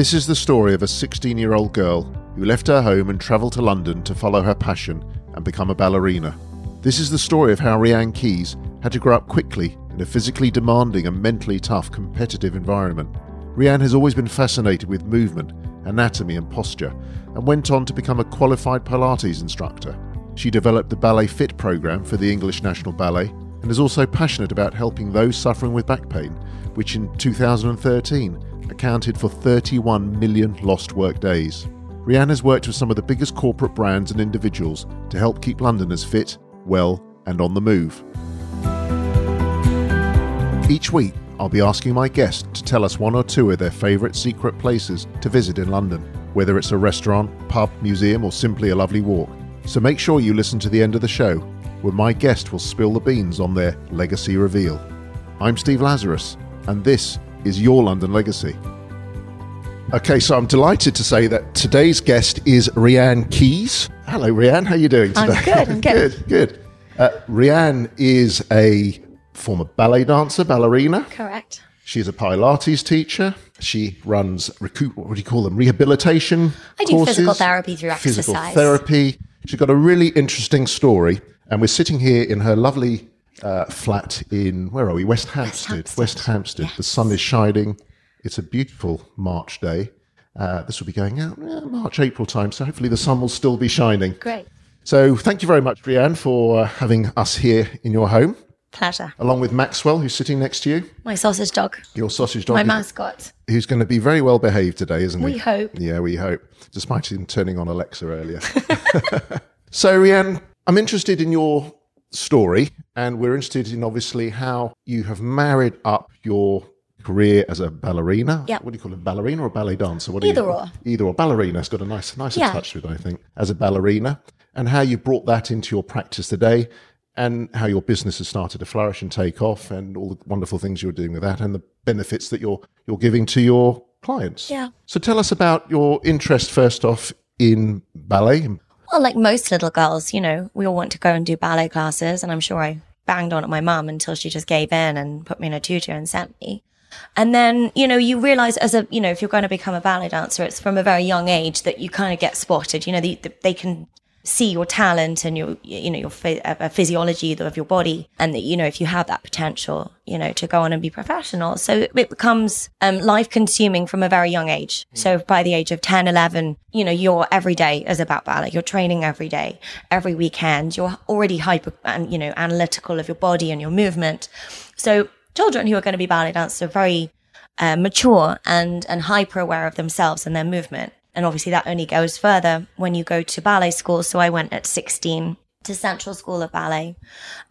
This is the story of a 16 year old girl who left her home and travelled to London to follow her passion and become a ballerina. This is the story of how Rhiann Keys had to grow up quickly in a physically demanding and mentally tough competitive environment. Rhiann has always been fascinated with movement, anatomy, and posture, and went on to become a qualified Pilates instructor. She developed the Ballet Fit program for the English National Ballet and is also passionate about helping those suffering with back pain, which in 2013 accounted for 31 million lost work days. Has worked with some of the biggest corporate brands and individuals to help keep Londoners fit, well, and on the move. Each week, I'll be asking my guests to tell us one or two of their favourite secret places to visit in London, whether it's a restaurant, pub, museum, or simply a lovely walk. So make sure you listen to the end of the show, where my guest will spill the beans on their legacy reveal. I'm Steve Lazarus, and this is your London legacy. Okay, so I'm delighted to say that today's guest is Rhiann Keys. Hello, Rhiann. How are you doing today? I'm good. I'm good. good. Good. Uh, Rhiann is a former ballet dancer, ballerina. Correct. She's a Pilates teacher. She runs recoup, what do you call them? Rehabilitation. I do courses, physical therapy through Physical exercise. therapy. She's got a really interesting story, and we're sitting here in her lovely uh, flat in where are we? West Hampstead. Hampstead. West Hampstead. The sun is shining. It's a beautiful March day. Uh, this will be going out March, April time, so hopefully the sun will still be shining. Great. So thank you very much, Rhiann, for uh, having us here in your home, Pleasure. along with Maxwell, who's sitting next to you, My sausage dog. your sausage dog. My mascot. who's going to be very well behaved today, isn't he? We hope. Yeah, we hope, despite him turning on Alexa earlier. so, Rhiann, I'm interested in your story, and we're interested in obviously how you have married up your career as a ballerina. Yep. What do you call it, ballerina or a ballet dancer? What Either you, or. Either or. Ballerina's got a nice, nicer Yeah. touch to it, I think, as a ballerina, and how you brought that into your practice today. And how your business has started to flourish and take off, and all the wonderful things you're doing with that, and the benefits that you're you're giving to your clients. Yeah. So tell us about your interest first off in ballet. Well, like most little girls, you know, we all want to go and do ballet classes. And I'm sure I banged on at my mum until she just gave in and put me in a tutu and sent me. And then, you know, you realize as a, you know, if you're going to become a ballet dancer, it's from a very young age that you kind of get spotted. You know, they, they can see your talent and your, you know, your phy- uh, physiology of your body. And that, you know, if you have that potential, you know, to go on and be professional. So it becomes um, life consuming from a very young age. So by the age of 10, 11, you know, your every day is about ballet. You're training every day, every weekend. You're already hyper and, you know, analytical of your body and your movement. So children who are going to be ballet dancers are very uh, mature and and hyper aware of themselves and their movement. And obviously, that only goes further when you go to ballet school. So I went at 16 to Central School of Ballet,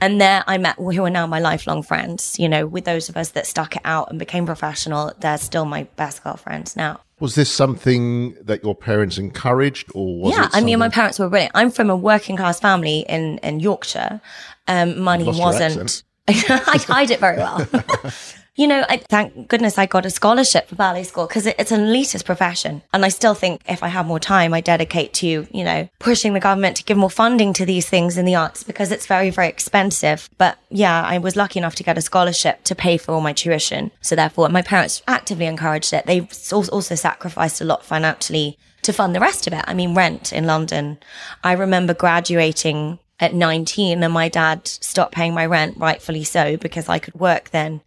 and there I met who are now my lifelong friends. You know, with those of us that stuck it out and became professional, they're still my best girlfriends now. Was this something that your parents encouraged, or was yeah, I mean, my parents were brilliant. I'm from a working class family in in Yorkshire. Um, money wasn't. I hide it very well. you know, I, thank goodness I got a scholarship for ballet school because it, it's an elitist profession, and I still think if I have more time, I dedicate to you know pushing the government to give more funding to these things in the arts because it's very very expensive. But yeah, I was lucky enough to get a scholarship to pay for all my tuition, so therefore my parents actively encouraged it. They've also sacrificed a lot financially to fund the rest of it. I mean, rent in London. I remember graduating at 19 and my dad stopped paying my rent, rightfully so, because I could work then.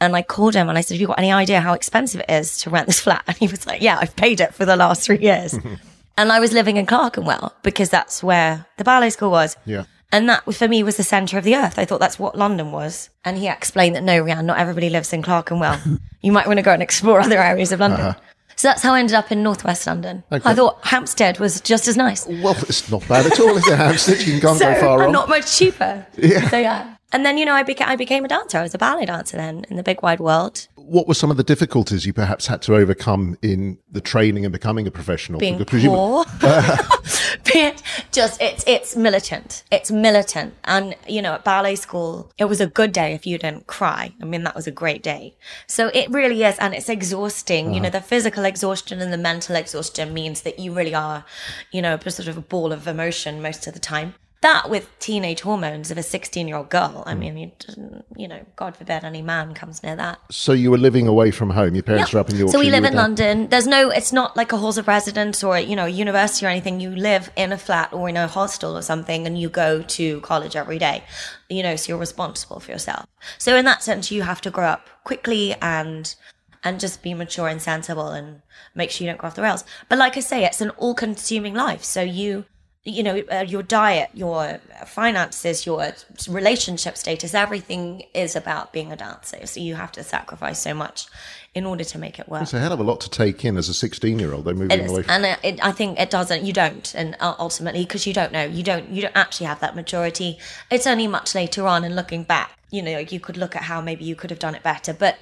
And I called him and I said, Have you got any idea how expensive it is to rent this flat? And he was like, Yeah, I've paid it for the last three years. and I was living in Clerkenwell because that's where the ballet school was. Yeah. And that for me was the center of the earth. I thought that's what London was. And he explained that no, Rhiann, not everybody lives in Clerkenwell. you might want to go and explore other areas of London. Uh-huh. So that's how I ended up in northwest London. Okay. I thought Hampstead was just as nice. Well, it's not bad at all. Is it Hampstead? You can go So far and wrong. not much cheaper. Yeah. So yeah. And then you know I became I became a dancer. I was a ballet dancer then in the big wide world. what were some of the difficulties you perhaps had to overcome in the training and becoming a professional? Being Because poor. Uh, Being just it's it's militant. It's militant. And you know, at ballet school, it was a good day if you didn't cry. I mean, that was a great day. So it really is, and it's exhausting. You know, uh-huh. the physical exhaustion and the mental exhaustion means that you really are, you know, just sort of a ball of emotion most of the time. That with teenage hormones of a 16 year old girl, I mean, doesn't, you know, God forbid any man comes near that. So you were living away from home. Your parents were up in Yorkshire. So we live in down- London. There's no, it's not like a halls of residence or, you know, a university or anything. You live in a flat or in a hostel or something and you go to college every day, you know, so you're responsible for yourself. So in that sense, you have to grow up quickly and, and just be mature and sensible and make sure you don't go off the rails. But like I say, it's an all consuming life. So you, you know, uh, your diet, your finances, your relationship status, everything is about being a dancer. So you have to sacrifice so much in order to make it work. It's a hell of a lot to take in as a 16 year old. They're moving away from. and it, it, I think it doesn't. You don't, and uh, ultimately, because you don't know, you don't, you don't actually have that maturity. It's only much later on, and looking back, you know, you could look at how maybe you could have done it better. But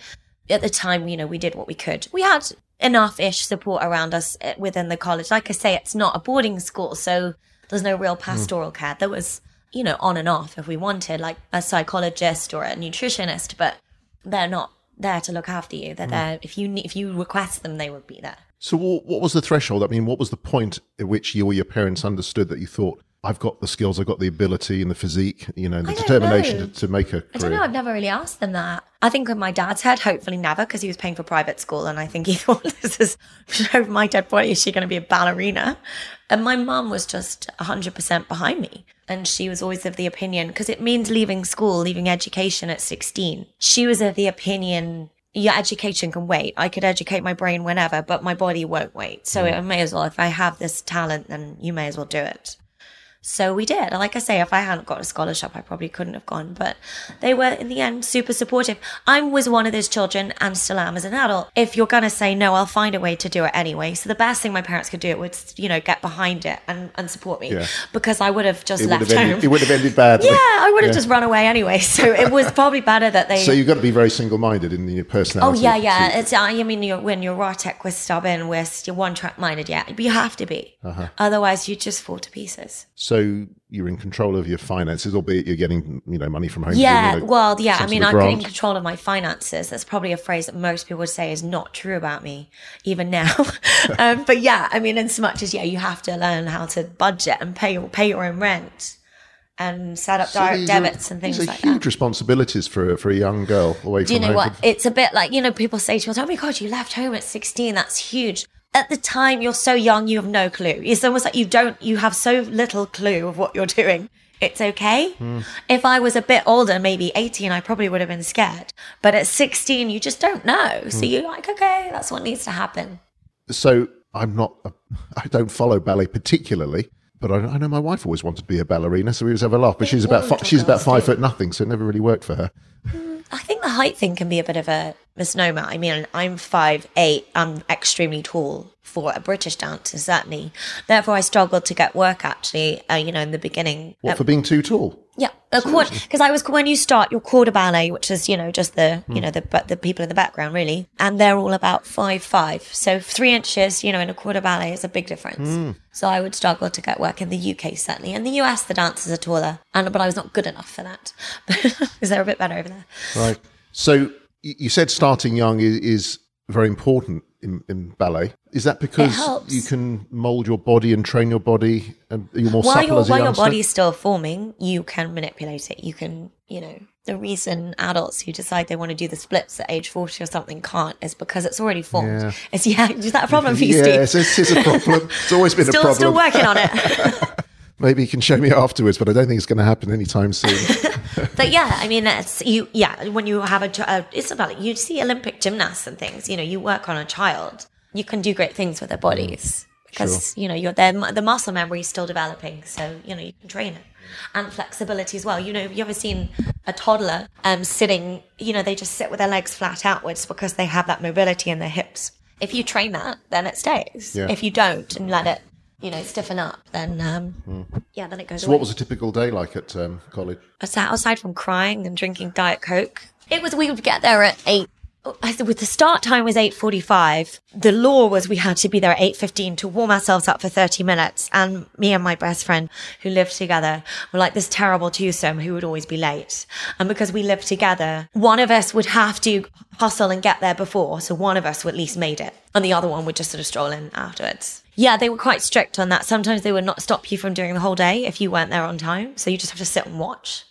at the time, you know, we did what we could. We had enough-ish support around us uh, within the college. Like I say, it's not a boarding school, so there's no real pastoral care. There was, you know, on and off if we wanted, like a psychologist or a nutritionist, but they're not there to look after you. They're there if you if you request them, they would be there. So, what was the threshold? I mean, what was the point at which you or your parents understood that you thought, I've got the skills, I've got the ability and the physique, you know, the determination to, to make a I don't know. I've never really asked them that. I think in my dad's head, hopefully never, because he was paying for private school, and I think he thought this is my dead body. Is she going to be a ballerina? And my mum was just hundred percent behind me, and she was always of the opinion because it means leaving school, leaving education at sixteen. She was of the opinion. Your education can wait. I could educate my brain whenever, but my body won't wait. So hmm. I may as well, if I have this talent, then you may as well do it. So we did. Like I say, if I hadn't got a scholarship, I probably couldn't have gone. But they were, in the end, super supportive. I was one of those children and still am as an adult. If you're going to say no, I'll find a way to do it anyway. So the best thing my parents could do it was, you know, get behind it and, and support me Yeah. because I would have just It left have home. it would have ended badly. yeah, I would have just run away anyway. So it was probably better that they. So you've got to be very single minded in your personality. Oh yeah, yeah. to- It's I mean, you're, when you're neurotic, we're stubborn, we're you're one track minded. Yeah, but you have to be. Uh-huh. Otherwise, you just fall to pieces. so you're in control of your finances, albeit you're getting, you know, money from home. Yeah, you know, well, yeah. I mean, I'm in control of my finances. That's probably a phrase that most people would say is not true about me, even now. um, but yeah, I mean, in so much as yeah, you have to learn how to budget and pay your pay your own rent and set up So direct are- debits and things these are like huge that. Huge responsibilities for for a young girl away from home. Do you know home. what? It's a bit like, you know, people say to me, oh my God, you left home at 16. That's huge. At the time, you're so young, you have no clue. It's almost like you don't, you have so little clue of what you're doing. It's okay. Hmm. If I was a bit older, maybe 18, I probably would have been scared. But at 16, you just don't know. So you're like, okay, that's what needs to happen. so I'm not, a, I don't follow ballet particularly, but I, I know my wife always wanted to be a ballerina, so we always have a laugh. But she's about fi- she's about five foot nothing, so it never really worked for her. I think the height thing can be a bit of a misnomer. I mean, I'm five eight. I'm extremely tall for a British dancer, certainly. Therefore, I struggled to get work. Actually, uh, you know, in the beginning, What for being too tall? Yeah, a quarter because I was when you start your corps de ballet, which is you know just the you hmm. know the but the people in the background really, and they're all about five five. So three inches, you know, in a corps de ballet is a big difference. Hmm. So I would struggle to get work in the UK certainly. In the US, the dancers are taller, and but I was not good enough for that. Is there a bit better over there. Right. So you said starting young is, is very important in, in ballet. Is that because you can mold your body and train your body, and you're more while supple your as a while your body's still forming, you can manipulate it. You can, you know, the reason adults who decide they want to do the splits at age forty or something can't is because it's already formed. Yeah. It's yeah, is that a problem for you, Steve? Yes, this is a problem. It's always been a problem. still working on it. Maybe you can show me afterwards, but I don't think it's going to happen anytime soon. but yeah, I mean, it's you. Yeah, when you have a, it's about like, you see Olympic gymnasts and things. You know, you work on a child, you can do great things with their bodies because you know you're their the muscle memory is still developing. So you know you can train it and flexibility as well. You know, have you ever seen a toddler um sitting? You know, they just sit with their legs flat outwards because they have that mobility in their hips. If you train that, then it stays. Yeah. If you don't and let it, you know, stiffen up, then um, yeah, then it goes so, away. what was a typical day like at um, college? aside, aside from crying and drinking diet coke it was we would get there at eight I with the start time was 8.45 the law was we had to be there at 8.15 to warm ourselves up for 30 minutes. And me and my best friend who lived together were like this terrible twosome who would always be late. And because we lived together one of us would have to hustle and get there before so one of us would at least made it and the other one would just sort of stroll in afterwards. Yeah they were quite strict on that. Sometimes they would not stop you from doing the whole day if you weren't there on time so you just have to sit and watch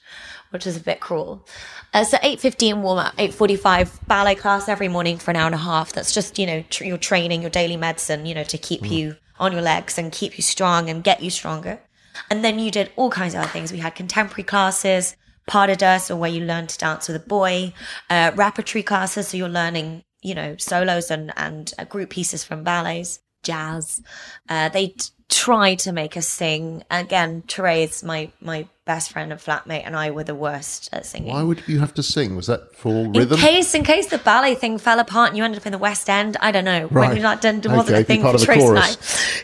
which is a bit cruel. Uh, so 8.15 warm up, 8.45 ballet class every morning for an hour and a half. That's just, you know, tr- your training, your daily medicine, you know, to keep you on your legs and keep you strong and get you stronger. And then you did all kinds of other things. We had contemporary classes, pas de deux, or where you learn to dance with a boy, uh, repertory classes, so you're learning, you know, solos and, and uh, group pieces from ballets, jazz. Uh, they tried to make us sing. Again, Therese, my, my best friend and flatmate, and I were the worst at singing. Why would you have to sing? Was that for rhythm? In case, in case the ballet thing fell apart and you ended up in the West End, I don't know. Right. When that didn't, wasn't Okay, a thing for of the and I.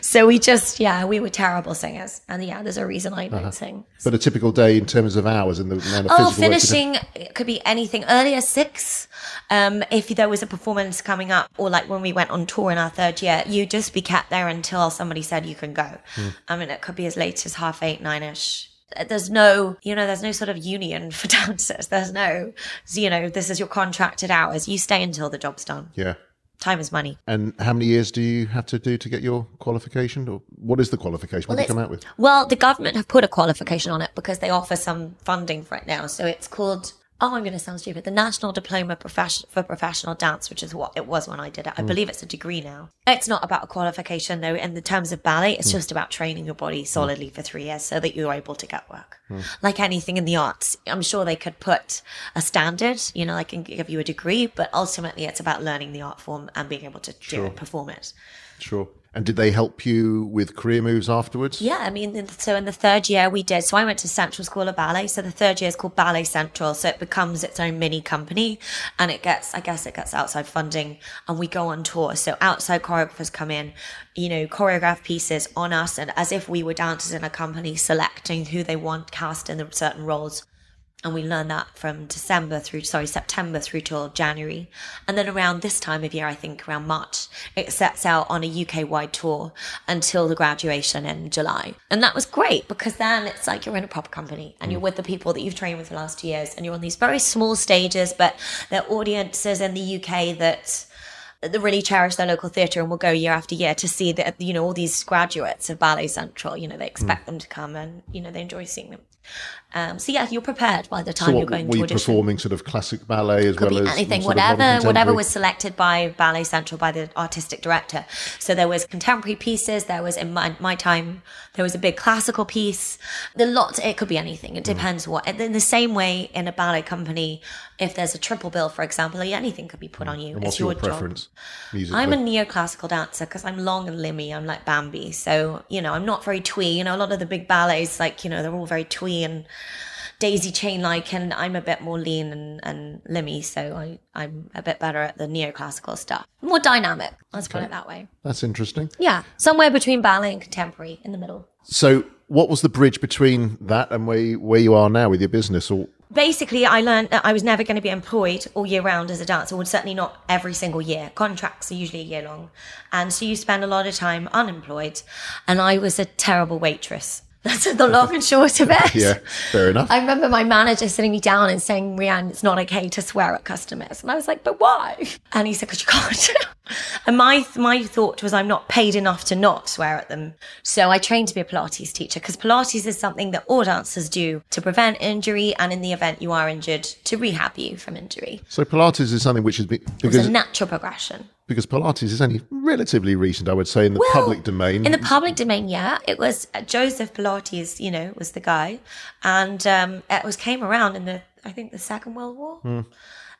So we just, yeah, we were terrible singers. And yeah, there's a reason I don't Uh-huh. sing. but a typical day in terms of hours and the amount of Oh, physical work you did. finishing it could be anything earlier six. Um, if there was a performance coming up, or like when we went on tour in our third year, you'd just be kept there until somebody said you can go. Hmm. I mean, it could be as late as half eight, nine ish. There's no, you know, there's no sort of union for dancers. There's no, you know, this is your contracted hours. You stay until the job's done. Yeah. Time is money. And how many years do you have to do to get your qualification? Or what is the qualification? What do you come out with? Well, the government have put a qualification on it because they offer some funding for it now. So it's called, oh, I'm going to sound stupid, the National Diploma Profession- for Professional Dance, which is what it was when I did it. I mm. believe it's a degree now. It's not about a qualification though. In the terms of ballet, it's mm. just about training your body mm. solidly for three years so that you're able to get work. Like anything in the arts, I'm sure they could put a standard, you know, I can give you a degree, but ultimately it's about learning the art form and being able to do it, perform it. Sure. And did they help you with career moves afterwards? Yeah, I mean, so in the third year we did. So I went to Central School of Ballet. So the third year is called Ballet Central. So it becomes its own mini company, and it gets, I guess, it gets outside funding, and we go on tour. So outside choreographers come in, you know, choreograph pieces on us, and as if we were dancers in a company, selecting who they want cast in the certain roles and we learn that from December through sorry September through till January, and then around this time of year, I think around March, it sets out on a UK wide tour until the graduation in July, and that was great because then it's like you're in a proper company and you're mm. with the people that you've trained with the last two years, and you're on these very small stages, but they're audiences in the UK that that really cherish their local theatre and will go year after year to see that you know all these graduates of Ballet Central. You know they expect mm. them to come and you know they enjoy seeing them. Um, so yeah, you're prepared by the time So you're what, going were to you audition. performing sort of classic ballet as Could well as anything, whatever, whatever was selected by Ballet Central by the artistic director. So there was contemporary pieces. There was in my, my time, there was a big classical piece. The lot, it could be anything. Mm. It depends what. In the same way, in a ballet company, if there's a triple bill, for example, anything could be put on you. Mm. And it's what's your job. preference? I'm a neoclassical dancer because I'm long and limby. I'm like Bambi. So, you know, I'm not very twee. You know, a lot of the big ballets, like, you know, they're all very twee and daisy chain like, and I'm a bit more lean and, and limby. So I, I'm a bit better at the neoclassical stuff. More dynamic. Let's put it that way. That's interesting. Yeah. Somewhere between ballet and contemporary in the middle. So, what was the bridge between that and where you, where you are now with your business? Or basically i learned that i was never going to be employed all year round as a dancer or certainly not every single year contracts are usually a year long and so you spend a lot of time unemployed and i was a terrible waitress that's the long and short of it yeah, fair enough. I remember my manager sitting me down and saying, Rhiann, it's not okay to swear at customers. And I was like, but why? And he said, because you can't. and my, my thought was, I'm not paid enough to not swear at them. So I trained to be a Pilates teacher because Pilates is something that all dancers do to prevent injury and in the event you are injured, to rehab you from injury. so Pilates is something which has been It's a natural progression. Because Pilates is only relatively recent, I would say, in the Well, public domain. In the public domain, yeah, it was uh, Joseph Pilates. You know, was the guy, and um, it was came around in the I think the Second World War, Hmm.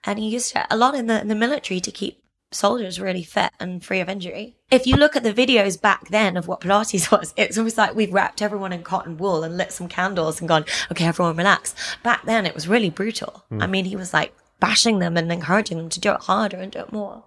and he used it a lot in the in the military to keep soldiers really fit and free of injury. If you look at the videos back then of what Pilates was, it's almost like we've wrapped everyone in cotton wool and lit some candles and gone, okay, everyone relax. Back then, it was really brutal. Hmm. I mean, he was like bashing them and encouraging them to do it harder and do it more.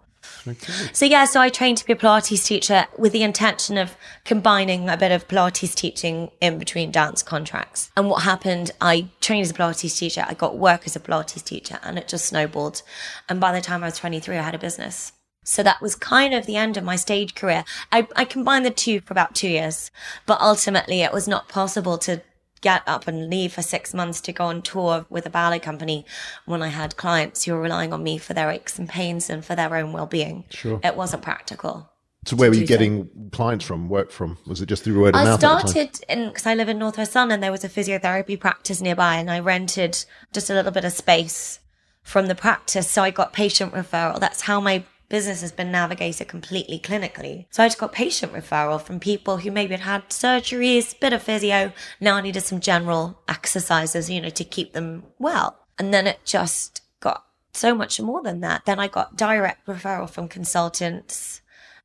Okay. So yeah, so I trained to be a Pilates teacher with the intention of combining a bit of Pilates teaching in between dance contracts. And what happened, I trained as a Pilates teacher, I got work as a Pilates teacher, and it just snowballed. And by the time I was 23, I had a business. So that was kind of the end of my stage career. I, I combined the two for about two years, but ultimately it was not possible to get up and leave for six months to go on tour with a ballet company when I had clients who were relying on me for their aches and pains and for their own well being. Sure. It wasn't practical. So where were you so. getting clients from, work from? Was it just through word of I mouth? I started in because I live in Northwest London. There was a physiotherapy practice nearby, and I rented just a little bit of space from the practice, so I got patient referral. That's how my business has been navigated completely clinically. So I just got patient referral from people who maybe had had surgeries, bit of physio, now I needed some general exercises, you know, to keep them well. And then it just got so much more than that. Then I got direct referral from consultants.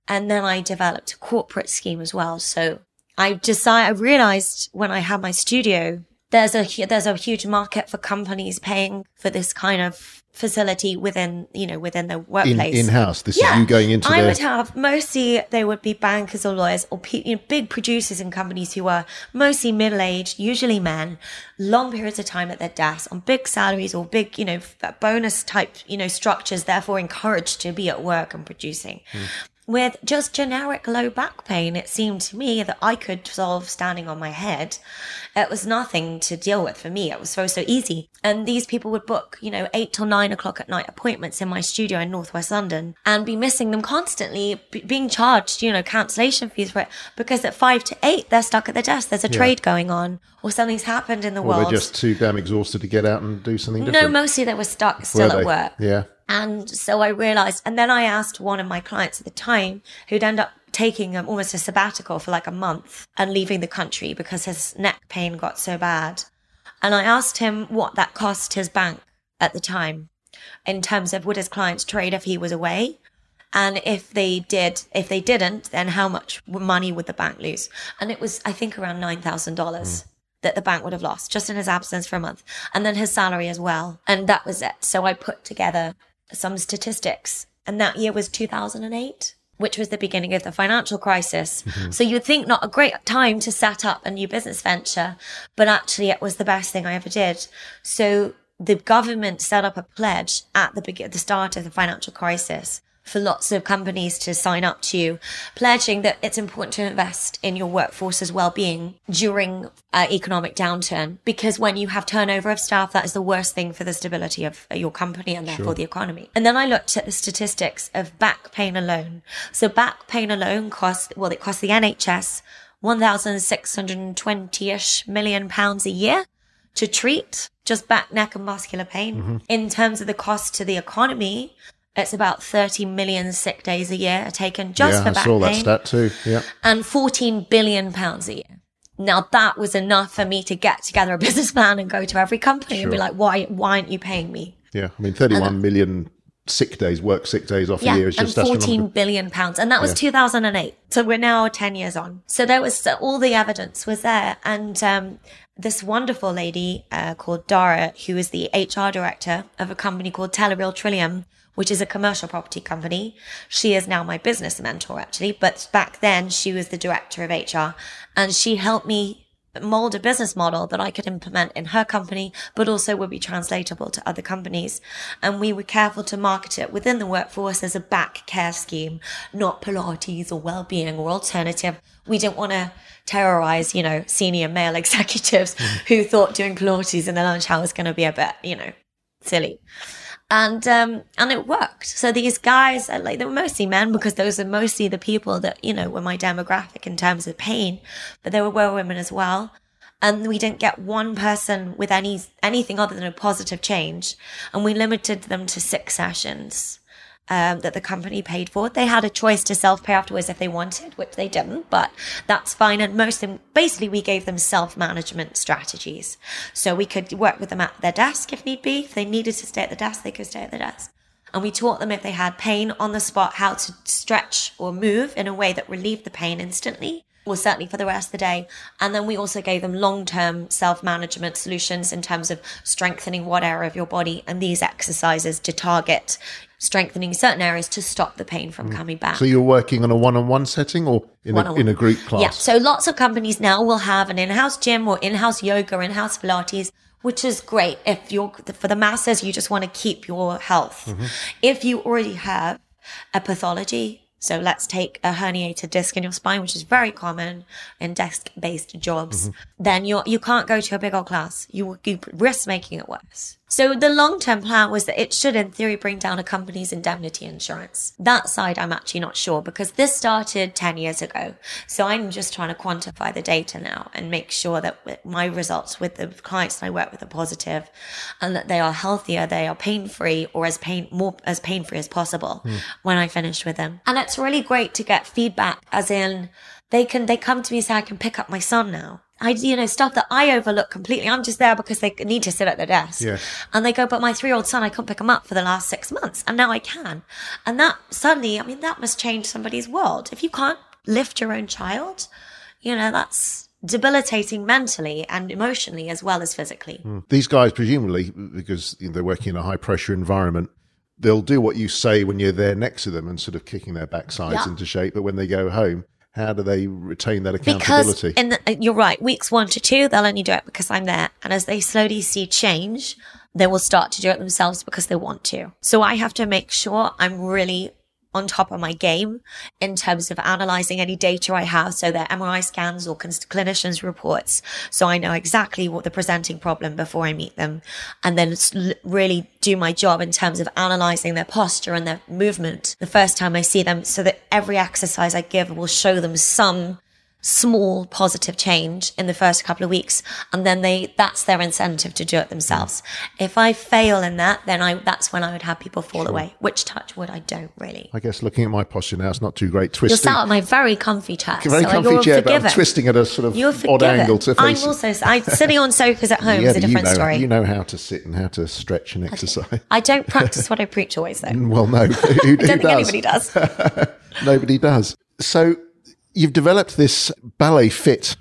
And then I developed a corporate scheme as well. So I decided, I realized when I had my studio, there's a, there's a huge market for companies paying for this kind of facility within, you know, within the workplace. in-house. This is you going into I their... would have mostly they would be bankers or lawyers or pe- you know, big producers and companies who are mostly middle aged, usually men, long periods of time at their desks on big salaries or big you know bonus type you know structures, therefore encouraged to be at work and producing. Hmm. With just generic low back pain, it seemed to me that I could solve standing on my head. It was nothing to deal with for me. It was so, so easy. And these people would book, you know, eight till nine o'clock at night appointments in my studio in Northwest London and be missing them constantly, b- being charged, you know, cancellation fees for it because at five to eight, they're stuck at the desk. There's a trade going on or something's happened in the Or world. they're just too damn exhausted to get out and do something no, mostly they were stuck still they? at work. Yeah. And so I realized, and then I asked one of my clients at the time who'd end up taking um, almost a sabbatical for like a month and leaving the country because his neck pain got so bad. And I asked him what that cost his bank at the time in terms of would his clients trade if he was away? And if they did, if they didn't, then how much money would the bank lose? And it was, I think, around $9,000 that the bank would have lost just in his absence for a month. And then his salary as well. And that was it. So I put together some statistics. And that year was 2008, which was the beginning of the financial crisis. Mm-hmm. So you would think not a great time to set up a new business venture, but actually it was the best thing I ever did. So the government set up a pledge at the begin- the start of the financial crisis for lots of companies to sign up to, pledging that it's important to invest in your workforce's well-being during uh, economic downturn. Because when you have turnover of staff, that is the worst thing for the stability of your company and therefore the economy. And then I looked at the statistics of back pain alone. So back pain alone costs, well, it costs the NHS 1,620-ish million pounds a year to treat just back, neck, and muscular pain. In terms of the cost to the economy, it's about 30 million sick days a year are taken just yeah, for I back saw that pain stat too. Yeah. and 14 billion pounds a year. Now that was enough for me to get together a business plan and go to every company and be like, why, why aren't you paying me? Yeah. I mean, 31 million sick days, work sick days off Yeah, a year is and just astronomical. 14 billion pounds. And that was 2008. So we're now 10 years on. So there was all the evidence was there. And, um, this wonderful lady, uh, called Dara, who is the HR director of a company called Telereal Trillium, which is a commercial property company. She is now my business mentor, actually. But back then she was the director of HR and she helped me mold a business model that I could implement in her company, but also would be translatable to other companies. And we were careful to market it within the workforce as a back care scheme, not Pilates or well-being or alternative. We didn't want to terrorize, you know, senior male executives mm-hmm. who thought doing Pilates in the lunch hour was going to be a bit, you know, silly and um and it worked. So these guys are like they were mostly men because those are mostly the people that you know were my demographic in terms of pain but there were women as well. And we didn't get one person with any anything other than a positive change. And we limited them to six sessions um, that the company paid for. They had a choice to self pay afterwards if they wanted, which they didn't, but that's fine. And most of them, basically, we gave them self management strategies. So we could work with them at their desk if need be. If they needed to stay at the desk, they could stay at the desk. And we taught them if they had pain on the spot, how to stretch or move in a way that relieved the pain instantly or certainly for the rest of the day. And then we also gave them long term self management solutions in terms of strengthening what area of your body and these exercises to target strengthening certain areas to stop the pain from coming back. So you're working on a one-on-one setting or in a, in a group class? Yeah. So lots of companies now will have an in-house gym or in-house yoga, in-house Pilates, which is great if you're for the masses. You just want to keep your health. Mm-hmm. If you already have a pathology. So let's take a herniated disc in your spine, which is very common in desk-based jobs. Mm-hmm. Then you you can't go to a big old class. You you risk making it worse. So the long-term plan was that it should, in theory, bring down a company's indemnity insurance. That side, I'm actually not sure because this started 10 years ago. So I'm just trying to quantify the data now and make sure that my results with the clients that I work with are positive and that they are healthier, they are pain-free or as pain, more as pain-free as possible when I finished with them. And it's really great to get feedback as in they can, they come to me and say, I can pick up my son now. I, you know, stuff that I overlook completely. I'm just there because they need to sit at their desk. Yeah. And they go, but my three year old son, I couldn't pick him up for the last six months. And now I can. And that suddenly, I mean, that must change somebody's world. If you can't lift your own child, you know, that's debilitating mentally and emotionally as well as physically. Hmm. These guys, presumably, because they're working in a high pressure environment, they'll do what you say when you're there next to them and sort of kicking their backsides Yeah. into shape. But when they go home, how do they retain that Because accountability? in the, uh, you're right, weeks one to two, they'll only do it because I'm there. And as they slowly see change, they will start to do it themselves because they want to. So I have to make sure I'm really on top of my game in terms of analyzing any data I have. So their MRI scans or clinicians reports. So I know exactly what the presenting problem before I meet them and then really do my job in terms of analyzing their posture and their movement the first time I see them so that every exercise I give will show them some small positive change in the first couple of weeks and then they that's their incentive to do it themselves. Mm. If i fail in that then i that's when i would have people fall away which touch wood i don't really. I guess looking at my posture now, it's not too great. Twisting. You're sat on my very comfy chair very so comfy you're chair, but I'm twisting at a sort of you're odd angle to i'm also I, sitting on sofas at home yeah, is a but you different know, story. you know how to sit and how to stretch and exercise. i don't practice what i preach always though. Well, no, who, who i don't think does? anybody does. Nobody does. So you've developed this ballet fit.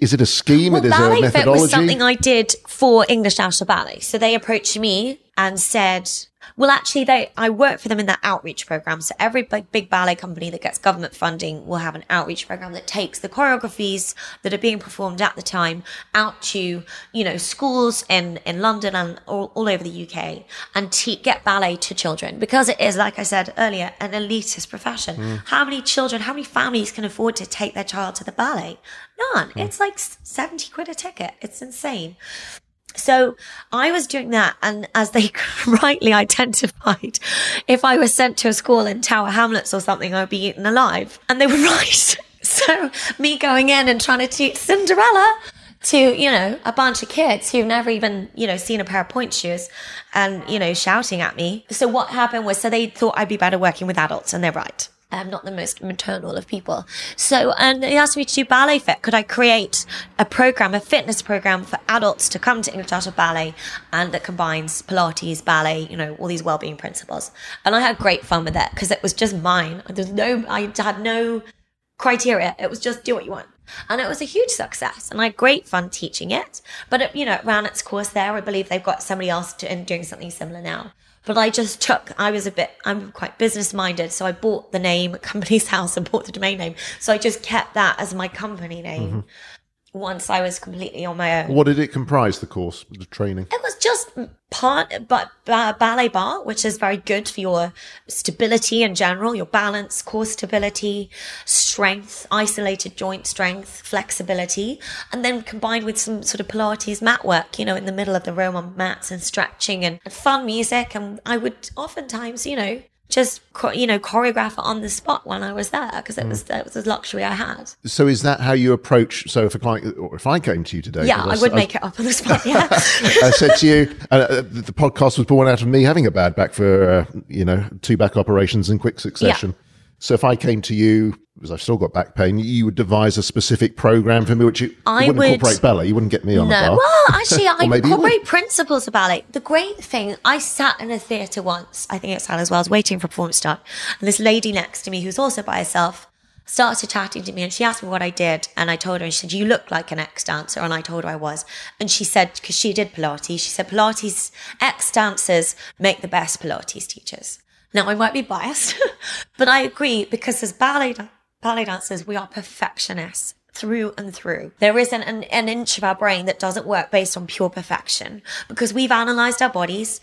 Is it a scheme? Well, it is a ballet fit methodology. was something I did for English National Ballet. So they approached me and said, well, actually, they, I work for them in that outreach program. So every big, big ballet company that gets government funding will have an outreach program that takes the choreographies that are being performed at the time out to, you know, schools in, in London and all, all over the UK and te- get ballet to children because it is, like I said earlier, an elitist profession. Mm. How many children, how many families can afford to take their child to the ballet? None. Mm. It's like 70 quid a ticket. It's insane. So I was doing that. And as they rightly identified, if I was sent to a school in Tower Hamlets or something, I would be eaten alive. And they were right. So me going in and trying to teach Cinderella to, you know, a bunch of kids who've never even, you know, seen a pair of pointe shoes and, you know, shouting at me. So what happened was, so they thought I'd be better working with adults and they're right. I'm not the most maternal of people. So, and they asked me to do ballet fit. Could I create a program, a fitness program for adults to come to English National Ballet and that combines Pilates, ballet, you know, all these well-being principles. And I had great fun with that because it was just mine. There's no, I had no criteria. It was just do what you want. And it was a huge success. And I had great fun teaching it. But, it, you know, it ran its course there. I believe they've got somebody else to, doing something similar now. But I just took, I was a bit, I'm quite business minded. So I bought the name Companies House and bought the domain name. So I just kept that as my company name mm-hmm. Once I was completely on my own. What did it comprise? The course, the training. It was just part, but ba- ballet bar, which is very good for your stability in general, your balance, core stability, strength, isolated joint strength, flexibility, and then combined with some sort of Pilates mat work, you know, in the middle of the room on mats and stretching and fun music. And I would oftentimes, you know, just you know choreograph it on the spot when I was there because it was that was a luxury I had. So is that how you approach? So if a client, or if I came to you today, Yeah, I because would make it up on the spot. Yeah. I said to you, uh, uh, the podcast was born out of me having a bad back for, uh, you know, two back operations in quick succession. So if I came to you, because I've still got back pain, you would devise a specific program for me, which you, I wouldn't would- incorporate ballet. You wouldn't get me on a No, bar. well, actually, I incorporate principles of ballet. The great thing, I sat in a theatre once, I think it's Sadler's Wells, I was waiting for performance start, and this lady next to me, who's also by herself, started chatting to me, and she asked me what I did, and I told her, and she said, "You look like an ex dancer," and I told her I was, and she said, because she did Pilates, she said Pilates ex dancers make the best Pilates teachers. Now, I might be biased, but I agree because as ballet, ballet dancers, we are perfectionists through and through. There isn't an, an inch of our brain that doesn't work based on pure perfection because we've analyzed our bodies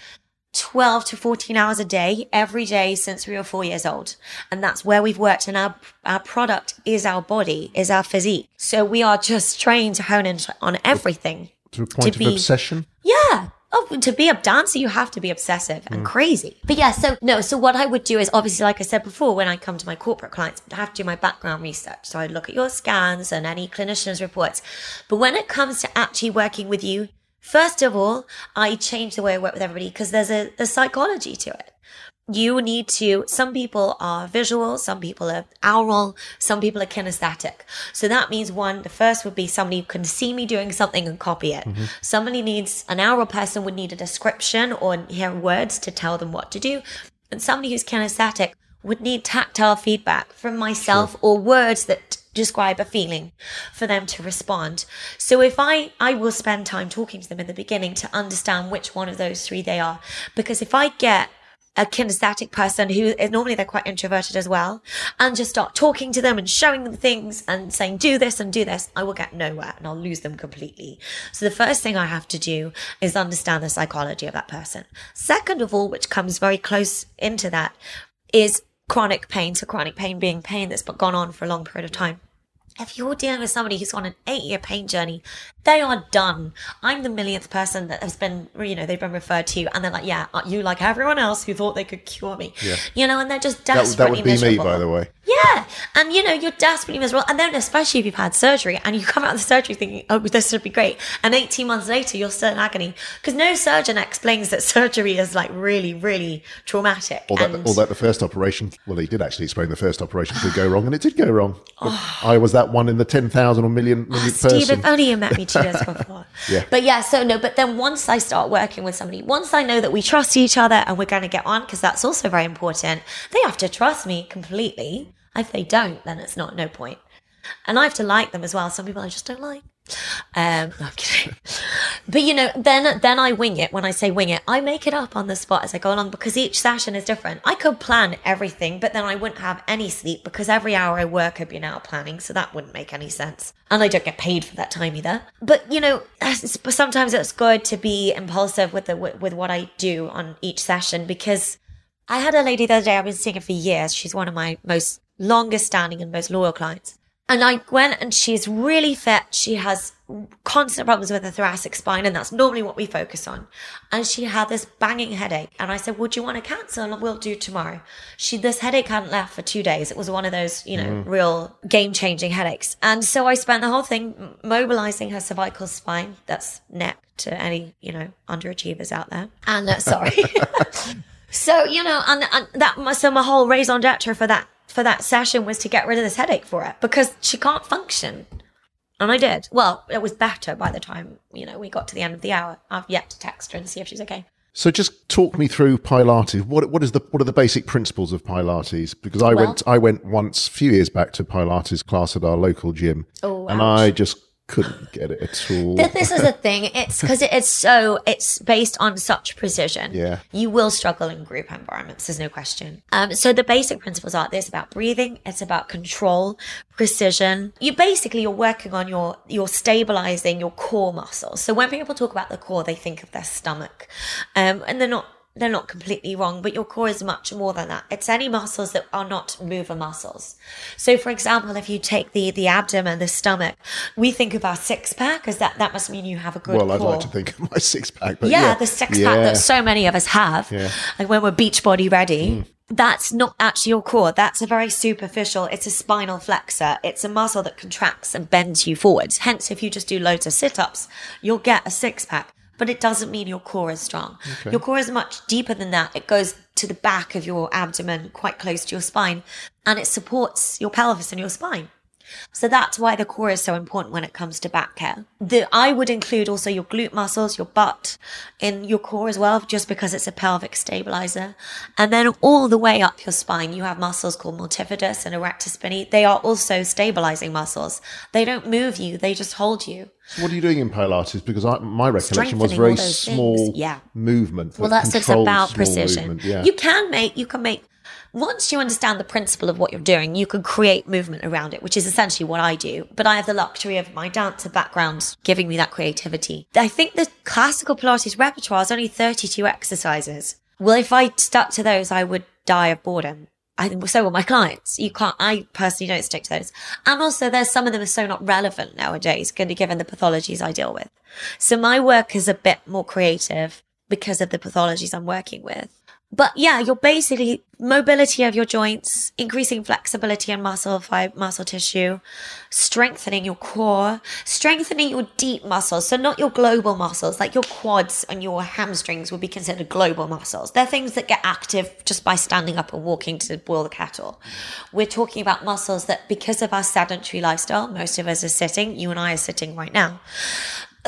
12 to 14 hours a day every day since we were four years old. And that's where we've worked. And our, our product is our body, is our physique. So we are just trained to hone in on everything. To a point To of be- obsession. Yeah. Oh, to be a dancer, you have to be obsessive and crazy. But yeah, so no, so what I would do is obviously, like I said before, when I come to my corporate clients, I have to do my background research. So I look at your scans and any clinician's reports. But when it comes to actually working with you, first of all, I change the way I work with everybody because there's a, a psychology to it you need to some people are visual some people are aural some people are kinesthetic. So that means one the first would be somebody who can see me doing something and copy it. Mm-hmm. Somebody needs an aural person would need a description or hear words to tell them what to do. And somebody who's kinesthetic would need tactile feedback from myself or words that describe a feeling for them to respond. So if i i will spend time talking to them in the beginning to understand which one of those three they are. Because if i get a kinesthetic person who is normally they're quite introverted as well and just start talking to them and showing them things and saying do this and do this i will get nowhere and i'll lose them completely. So the first thing i have to do is understand the psychology of that person. Second of all which comes very close into that is chronic pain. So chronic pain being pain that's gone on for a long period of time if you're dealing with somebody who's on an eight year pain journey, they are done. I'm the millionth person that has been, you know, they've been referred to, and they're like, yeah, uh, you like everyone else who thought they could cure me. Yeah. You know, and they're just That, desperately that would be miserable. me, by the way. Yeah. And you know, you're desperately miserable. And then especially if you've had surgery and you come out of the surgery thinking, oh, this would be great. And 18 months later, you're still in agony. Because no surgeon explains that surgery is like really, really traumatic. Or that, and or that the first operation, well, he did actually explain the first operation could go wrong, and it did go wrong. Oh. I was that one in the 10,000 or million, millionth ah, Steve, person. if only you met me two years before. Yeah. But yeah, so no, but then once I start working with somebody, once I know that we trust each other and we're going to get on, because that's also very important, they have to trust me completely. If they don't, then it's not no point. And I have to like them as well. Some people I just don't like. Um, no, I'm kidding. But you know, then then I wing it. When I say wing it, I make it up on the spot as I go along because each session is different. I could plan everything, but then I wouldn't have any sleep because every hour I work I'd be now planning, so that wouldn't make any sense. And I don't get paid for that time either. But you know, sometimes it's good to be impulsive with the with what I do on each session because I had a lady the other day, I've been seeing her for years. She's one of my most longest standing and most loyal clients. And I went and she's really fit. She has constant problems with her thoracic spine, and that's normally what we focus on. And she had this banging headache. And I said, Would you want to cancel? And we'll do tomorrow. She this headache hadn't left for two days. It was one of those, you know, real game changing headaches. And so I spent the whole thing mobilizing her cervical spine. That's neck to any, you know, underachievers out there. And uh, sorry. So you know, and, and that must so my whole raison d'etre for that for that session was to get rid of this headache for her because she can't function. And I did. Well, it was better by the time you know we got to the end of the hour. I've yet to text her and see if she's okay. So just talk me through Pilates. What what is the what are the basic principles of Pilates? Because I Well- went I went once a few years back to Pilates class at our local gym, Oh, and ouch. I just couldn't get it at all. This is the thing. It's because it's so it's based on such precision. Yeah. you will struggle in group environments. There's no question. Um, so the basic principles are this about breathing. It's about control, precision. You basically you're working on your you're stabilizing your core muscles. So when people talk about the core, they think of their stomach, um, and they're not. They're not completely wrong, but your core is much more than that. It's any muscles that are not mover muscles. So, for example, if you take the the abdomen, the stomach, we think of our six pack as that. That must mean you have a good well, I'd like to think of my six pack, but yeah, yeah, the six yeah. pack that so many of us have. Yeah. Like when we're beach body ready. Hmm. That's not actually your core. That's a very superficial. It's a spinal flexor. It's a muscle that contracts and bends you forwards. Hence, if you just do loads of sit ups, you'll get a six pack. But it doesn't mean your core is strong. Your core is much deeper than that. It goes to the back of your abdomen, quite close to your spine, and it supports your pelvis and your spine. So that's why the core is so important when it comes to back care. The, I would include also your glute muscles, your butt in your core as well, just because it's a pelvic stabilizer. And then all the way up your spine, you have muscles called multifidus and erector spinae. They are also stabilizing muscles. They don't move you, they just hold you. So what are you doing in Pilates? Because I, my recollection was very small things. Yeah. movement. Well, that's it's about precision. Yeah. You can make, you can make, once you understand the principle of what you're doing, you can create movement around it, which is essentially what I do. But I have the luxury of my dancer background giving me that creativity. I think the classical Pilates repertoire is only 32 exercises. Well, if I stuck to those, I would die of boredom. I so will my clients. You can't, I personally don't stick to those. And also there's some of them are so not relevant nowadays, given the pathologies I deal with. So my work is a bit more creative because of the pathologies I'm working with. But yeah, you're basically mobility of your joints, increasing flexibility and muscle fib- muscle tissue, strengthening your core, strengthening your deep muscles. So not your global muscles, like your quads and your hamstrings would be considered global muscles. They're things that get active just by standing up and walking to boil the kettle. We're talking about muscles that because of our sedentary lifestyle, most of us are sitting, you and I are sitting right now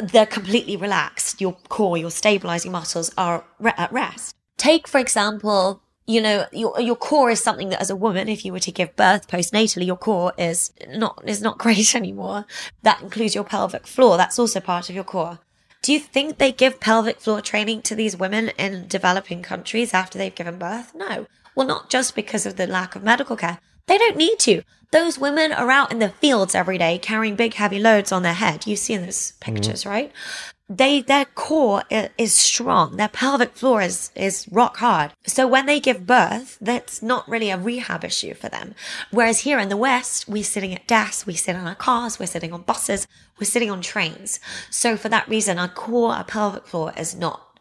they're completely relaxed. Your core, your stabilizing muscles are re- at rest. Take, for example, you know, your, your core is something that as a woman, if you were to give birth postnatally, your core is not, is not great anymore. That includes your pelvic floor. That's also part of your core. Do you think they give pelvic floor training to these women in developing countries after they've given birth? No. Well, not just because of the lack of medical care. They don't need to. Those women are out in the fields every day carrying big heavy loads on their head. You've seen those mm-hmm. pictures, right? They, their core is strong. Their pelvic floor is, is rock hard. So when they give birth, that's not really a rehab issue for them. Whereas here in the West, we're sitting at desks, we sit in our cars, we're sitting on buses, we're sitting on trains. So for that reason, our core, our pelvic floor is not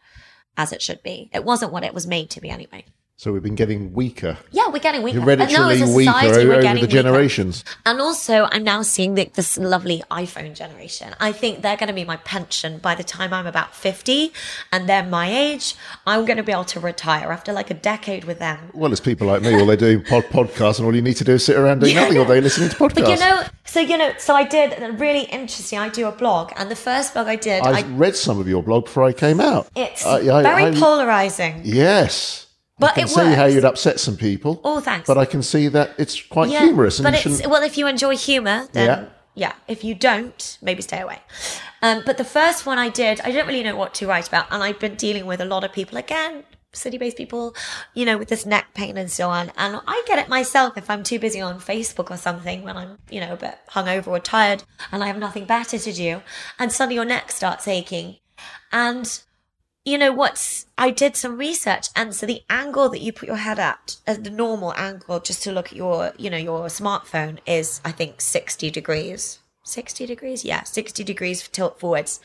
as it should be. It wasn't what it was made to be anyway. So we've been getting weaker, Yeah, we're getting weaker. hereditarily And now as a weaker over, we're over getting the weaker. generations. And also, I'm now seeing the, this lovely iPhone generation. I think they're going to be my pension by the time I'm about 50 and they're my age. I'm going to be able to retire after like a decade with them. Well, it's people like me. All they're doing pod- podcasts, and all you need to do is sit around doing Yeah, nothing all day listening to podcasts. But you know, so you know, so I did a really interesting. I do a blog, and the first blog I did, I I, read some of your blog before I came out. it's I- I- very polarizing. Yes. But I can see how you'd upset some people. Oh, thanks. But I can see that it's quite Yeah, humorous. And but it's shouldn't... well, if you enjoy humor, then Yeah. yeah. If you don't, maybe stay away. Um, but the first one I did, I didn't really know what to write about, and I've been dealing with a lot of people again. City-based people, you know, with this neck pain and so on. And I get it myself if I'm too busy on Facebook or something when I'm, you know, a bit hungover or tired and I have nothing better to do. And suddenly your neck starts aching. And you know what's i did some research and so the angle that you put your head at as the normal angle just to look at your you know your smartphone is i think 60 degrees. 60 degrees? Yeah 60 degrees tilt forwards.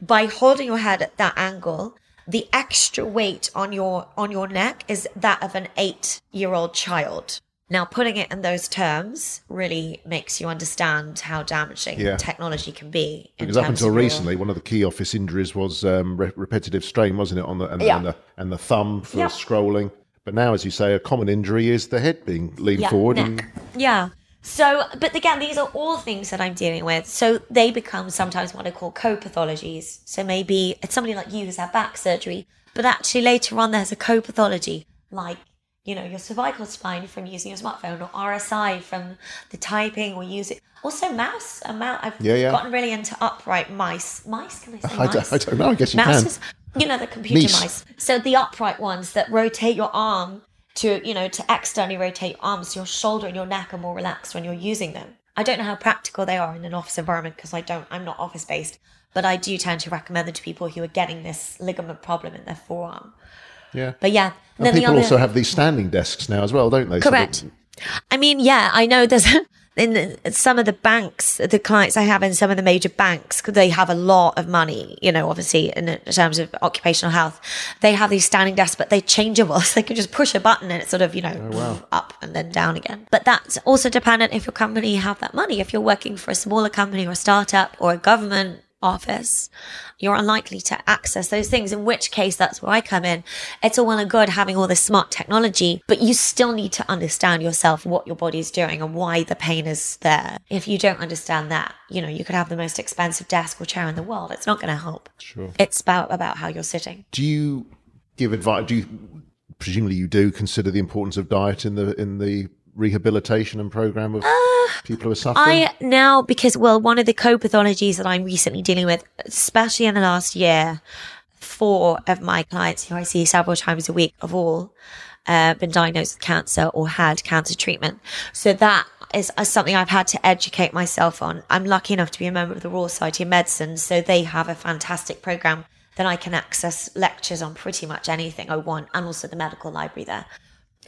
By holding your head at that angle the extra weight on your on your neck is that of an eight year old child now putting it in those terms really makes you understand how damaging Yeah. technology can be Because up until of your- recently, one of the key office injuries was um, re- repetitive strain, wasn't it, on the and, Yeah. and the and the thumb for Yeah. scrolling. But now, as you say, a common injury is the head being leaned forward. And, Yeah. So, but again, these are all things that I'm dealing with. So they become sometimes what I call co-pathologies. So maybe it's somebody like you who's had back surgery, but actually later on there's a co-pathology like, you know, your cervical spine from using your smartphone or RSI from the typing or using, also mouse, a mouse. I've Yeah, yeah. gotten really into upright mice. Mice, can I say I, mice? don't, I don't know. I guess you Mouses, can. you know, the computer Mice. mice. So the upright ones that rotate your arm to, you know, to externally rotate your arms, your shoulder and your neck are more relaxed when you're using them. I don't know how practical they are in an office environment because I don't, I'm not office based, but I do tend to recommend them to people who are getting this ligament problem in their forearm. Yeah. But yeah, And people also have these standing desks now as well, don't they? So that- Correct. I mean, yeah, I know there's in the- some of the banks, the clients I have in some of the major banks, they have a lot of money, you know, obviously in terms of occupational health. They have these standing desks, but they're changeable. So they can just push a button and it's sort of, you know, oh, up and then down again. But that's also dependent if your company have that money. If you're working for a smaller company or a startup or a government office, you're unlikely to access those things, in which case that's where I come in. It's all well and good having all this smart technology, but you still need to understand yourself, what your body's doing and why the pain is there. If you don't understand that, you know, you could have the most expensive desk or chair in the world. It's not going to help. Sure. It's about, about how you're sitting. Do you give advice? Do you, presumably you do consider the importance of diet in the, in the rehabilitation and program of people who are suffering? I now because well, one of the co-pathologies that I'm recently dealing with, especially in the last year, four of my clients who I see several times a week have all uh, been diagnosed with cancer or had cancer treatment. So that is uh, something I've had to educate myself on. I'm lucky enough to be a member of the Royal Society of Medicine, so they have a fantastic program that I can access lectures on pretty much anything I want, and also the medical library there.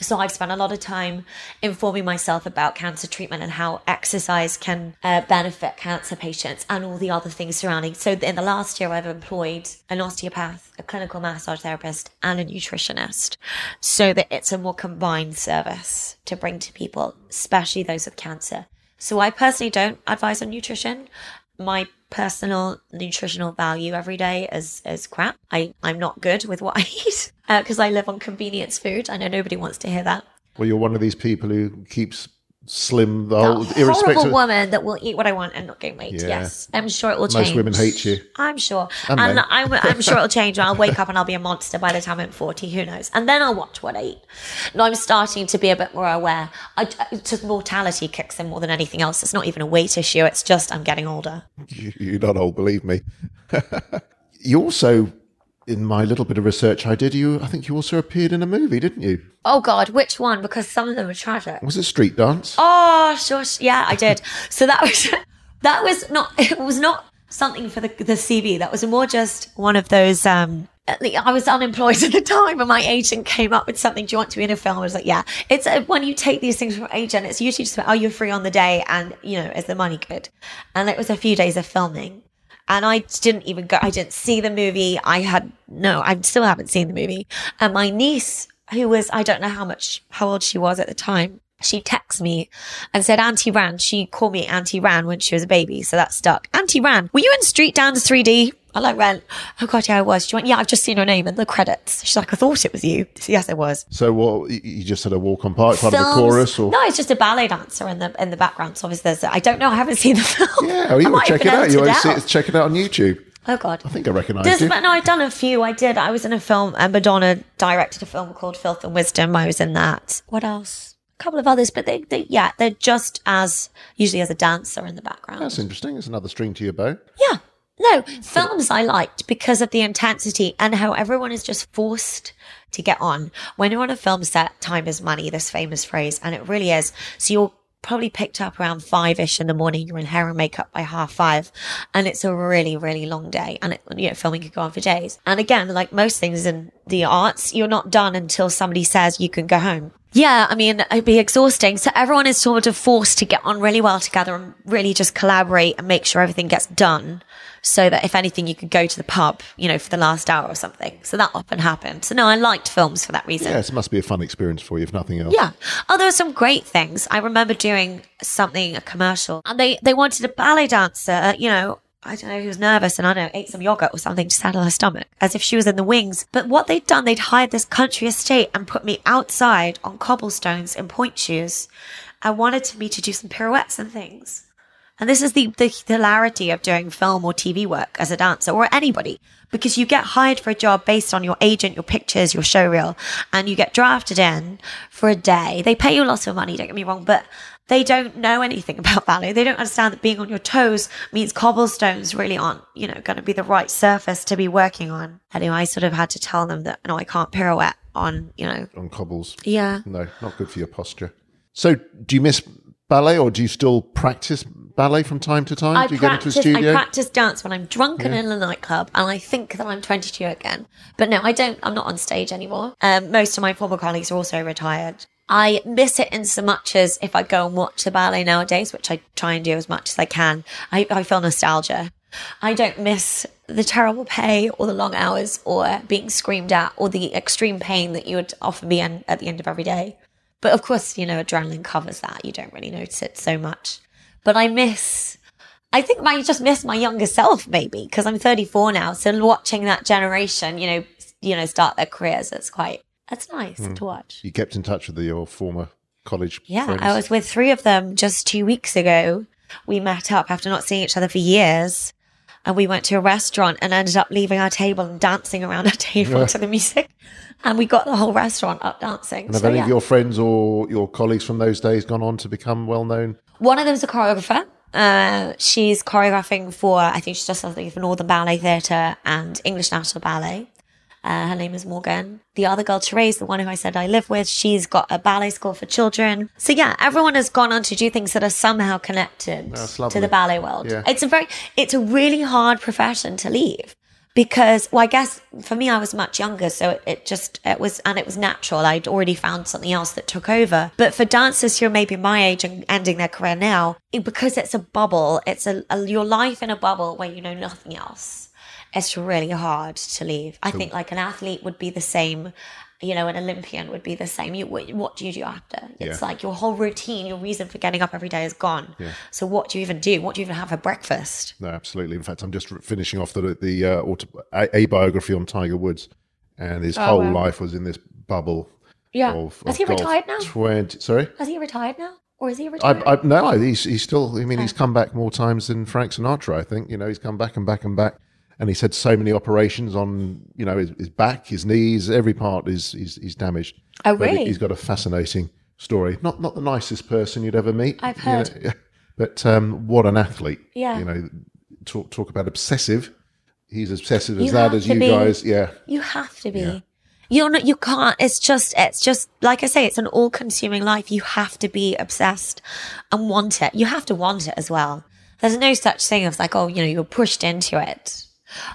So I've spent a lot of time informing myself about cancer treatment and how exercise can uh, benefit cancer patients and all the other things surrounding. So in the last year, I've employed an osteopath, a clinical massage therapist, and a nutritionist, so that it's a more combined service to bring to people, especially those with cancer. So I personally don't advise on nutrition. My personal nutritional value every day is is crap. I I'm not good with what I eat because uh, I live on convenience food. I know nobody wants to hear that. Well, you're one of these people who keeps slim the A whole, irrespective. horrible woman that will eat what I want and not gain weight. Yeah. Yes, I'm sure it will change. Most women hate you. I'm sure, And and. I'm, I'm sure it'll change. I'll wake up and I'll be a monster by the time I'm 40. Who knows? And then I'll watch what I eat. And I'm starting to be a bit more aware. I, just mortality kicks in more than anything else. It's not even a weight issue. It's just I'm getting older. You- You're not old, believe me. you also, in my little bit of research I did, you I think you also appeared in a movie, didn't you? Oh God, which one? Because some of them are tragic. Was it Street Dance? Oh, shush. Yeah, I did. So that was that was not it was not something for the the CV. That was more just one of those. um I was unemployed at the time, and my agent came up with something. Do you want to be in a film? I was like, yeah. It's uh, when you take these things from an agent, it's usually just about, are you free on the day, and you know, is the money good? And it was a few days of filming, and I didn't even go. I didn't see the movie. I had no. I still haven't seen the movie. And my niece, who was I don't know how much how old she was at the time, she texted me and said Auntie Ran. She called me Auntie Ran when she was a baby, so that stuck. Auntie Ran, were you in Street Dance 3D? I like Ran. Oh god, yeah, I was. She went, yeah, I've just seen your name in the credits. She's like, I thought it was you. Yes, it was. So what? You just had a walk on part, part of the chorus, or no, it's just a ballet dancer in the in the background. So obviously, there's. I don't know. I haven't seen the film. yeah, oh, you might check it out. You always see it, check it out on YouTube. Oh god. I think I recognise you. no, I've done a few. I did. I was in a film, and Madonna directed a film called Filth and Wisdom. I was in that. What else? A couple of others, but they, they yeah, they're just as usually as a dancer in the background. That's interesting. It's another string to your bow. Yeah. No, films I liked because of the intensity and how everyone is just forced to get on. When you're on a film set, time is money, this famous phrase, and it really is. So you're probably picked up around five ish in the morning. You're in hair and makeup by half five, and it's a really, really long day. And it, you know, filming could go on for days. And again, like most things in the arts, you're not done until somebody says you can go home. Yeah, I mean, it'd be exhausting. So everyone is sort of forced to get on really well together and really just collaborate and make sure everything gets done. So that if anything, you could go to the pub, you know, for the last hour or something. So that often happened. So no, I liked films for that reason. Yes, it must be a fun experience for you, if nothing else. Yeah. Oh, there were some great things. I remember doing something, a commercial, and they, they wanted a ballet dancer, you know, I don't know, who was nervous and I don't know, ate some yogurt or something to settle her stomach, as if she was in the wings. But what they'd done, they'd hired this country estate and put me outside on cobblestones in pointe shoes I wanted me to do some pirouettes and things. And this is the, the hilarity of doing film or TV work as a dancer or anybody, because you get hired for a job based on your agent, your pictures, your show reel, and you get drafted in for a day. They pay you lots of money, don't get me wrong, but they don't know anything about ballet. They don't understand that being on your toes means cobblestones really aren't, you know, going to be the right surface to be working on. Anyway, I sort of had to tell them that, no, I can't pirouette on, you know, On cobbles. yeah. No, not good for your posture. So, do you miss ballet, or do you still practice ballet from time to time? I do you practice, get into a studio? I practice dance when I'm drunk and in a nightclub, and I think that I'm 22 again. But no, I don't. I'm not on stage anymore. Um, most of my former colleagues are also retired. I miss it in so much as if I go and watch the ballet nowadays, which I try and do as much as I can. I, I feel nostalgia. I don't miss the terrible pay or the long hours or being screamed at or the extreme pain that you would often be in at the end of every day. But of course, you know, adrenaline covers that. You don't really notice it so much. But I miss I think I just miss my younger self, maybe, because I'm 34 now. So watching that generation, you know, you know, start their careers, it's quite, it's nice Hmm. to watch. You kept in touch with your former college Yeah, friends? I was with three of them just two weeks ago. We met up after not seeing each other for years. And we went to a restaurant and ended up leaving our table and dancing around our table Yeah. to the music. And we got the whole restaurant up dancing. And have So, any yeah. of your friends or your colleagues from those days gone on to become well known? One of them's a choreographer. Uh, she's choreographing for, I think she does something for Northern Ballet Theatre and English National Ballet. Uh, her name is Morgan. The other girl, Therese, the one who I said I live with, she's got a ballet school for children. So yeah, everyone has gone on to do things that are somehow connected to the ballet world. Yeah. It's a very, it's a really hard profession to leave because, well, I guess for me, I was much younger. So it, it just, it was, and it was natural. I'd already found something else that took over. But for dancers who are maybe my age and ending their career now, it, because it's a bubble, it's a, a, your life in a bubble where you know nothing else. It's really hard to leave. I think like an athlete would be the same. You know, an Olympian would be the same. You, what, what do you do after? It's Yeah. like your whole routine, your reason for getting up every day is gone. Yeah. So what do you even do? What do you even have for breakfast? No, absolutely. In fact, I'm just finishing off the the uh, auto, a, a biography on Tiger Woods, and his whole wow. life was in this bubble. Yeah. Of, Has of he golf. retired now? Twenty. Sorry. Has he retired now? Or is he I, retired? I, no, he's he's still. I mean, he's come back more times than Frank Sinatra. I think you know he's come back and back and back, and he's had so many operations on you know his, his back, his knees, every part is is, is damaged. Oh, But really? he's got a fascinating story. Not not the nicest person you'd ever meet. I've you know, heard. but um, what an athlete. Yeah. You know, talk talk about obsessive. He's obsessive as You that as you be. guys. Yeah. you have to be. Yeah. You're not, you can't, it's just, it's just, like I say, it's an all consuming life. You have to be obsessed and want it. You have to want it as well. There's no such thing as like, oh, you know, you're pushed into it.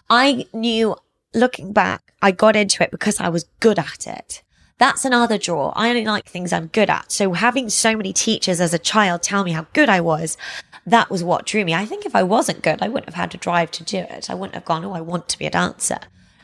I knew looking back, I got into it because I was good at it. That's another draw. I only like things I'm good at. So having so many teachers as a child tell me how good I was, that was what drew me. I think if I wasn't good, I wouldn't have had to drive to do it. I wouldn't have gone, oh, I want to be a dancer.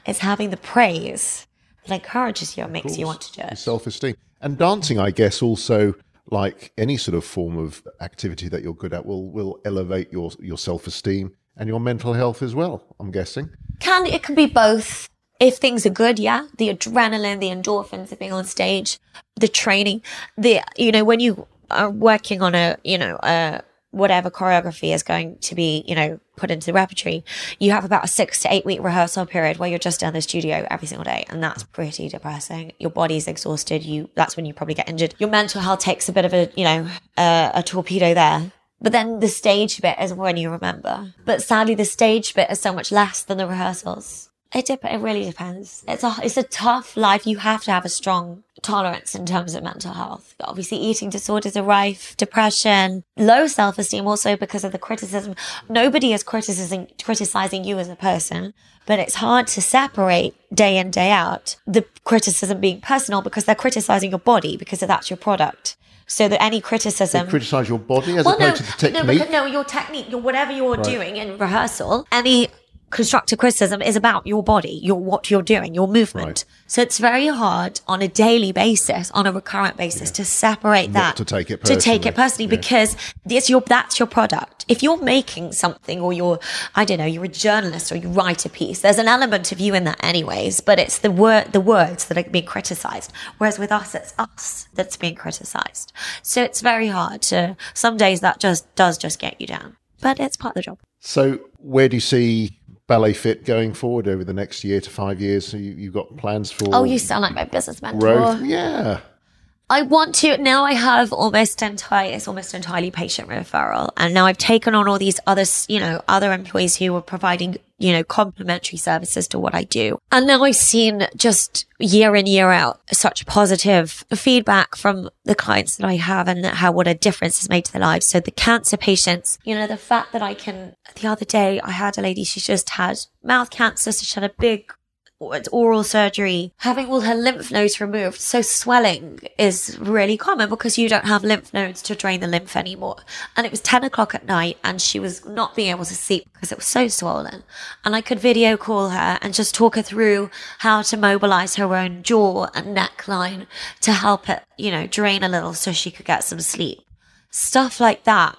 It's having the praise that encourages you and makes you want to do it. Self esteem and dancing, I guess, also like any sort of form of activity that you're good at will will elevate your your self esteem and your mental health as well. I'm guessing. Can it can be both. If things are good, yeah, the adrenaline, the endorphins of being on stage, the training, the you know when you are working on a you know uh whatever choreography is going to be you know put into the repertory, you have about a six to eight week rehearsal period where you're just in the studio every single day, and that's pretty depressing. Your body's exhausted. You that's when you probably get injured. Your mental health takes a bit of a you know uh, a torpedo there. But then the stage bit is when you remember. But sadly, the stage bit is so much less than the rehearsals. It dep- it really depends. It's a it's a tough life. You have to have a strong tolerance in terms of mental health. Obviously, eating disorders are rife, depression, low self esteem, also because of the criticism. Nobody is criticizing criticizing you as a person, but it's hard to separate day in day out the criticism being personal because they're criticizing your body because that's your product. So that any criticism Criticize your body as opposed to the no, technique. because, no, your technique, your whatever you're doing in rehearsal, any constructive criticism is about your body, your what you're doing, your movement. Right. So it's very hard on a daily basis, on a recurrent basis, to separate that, to take it to take personally. it personally, Yeah. because it's your that's your product. If you're making something, or you're, I don't know, you're a journalist, or you write a piece, there's an element of you in that, anyways. But it's the word, the words that are being criticized. Whereas with us, it's us that's being criticized. So it's very hard to. Some days that just does just get you down, but it's part of the job. So, where do you see Ballet Fit going forward over the next year to five years? So, you, you've got plans for Oh, you sound like my business mentor. growth? Yeah. I want to now. I have almost entire. It's almost entirely patient referral, and now I've taken on all these other, you know, other employees who are providing, you know, complementary services to what I do. And now I've seen just year in year out such positive feedback from the clients that I have, and how what a difference has made to their lives. So the cancer patients, you know, the fact that I can. The other day, I had a lady. She just had mouth cancer, so she had a big it's oral surgery, having all her lymph nodes removed. So swelling is really common because you don't have lymph nodes to drain the lymph anymore. And it was 10 o'clock at night and she was not being able to sleep because it was so swollen. And I could video call her and just talk her through how to mobilize her own jaw and neckline to help it, you know, drain a little so she could get some sleep. Stuff like that.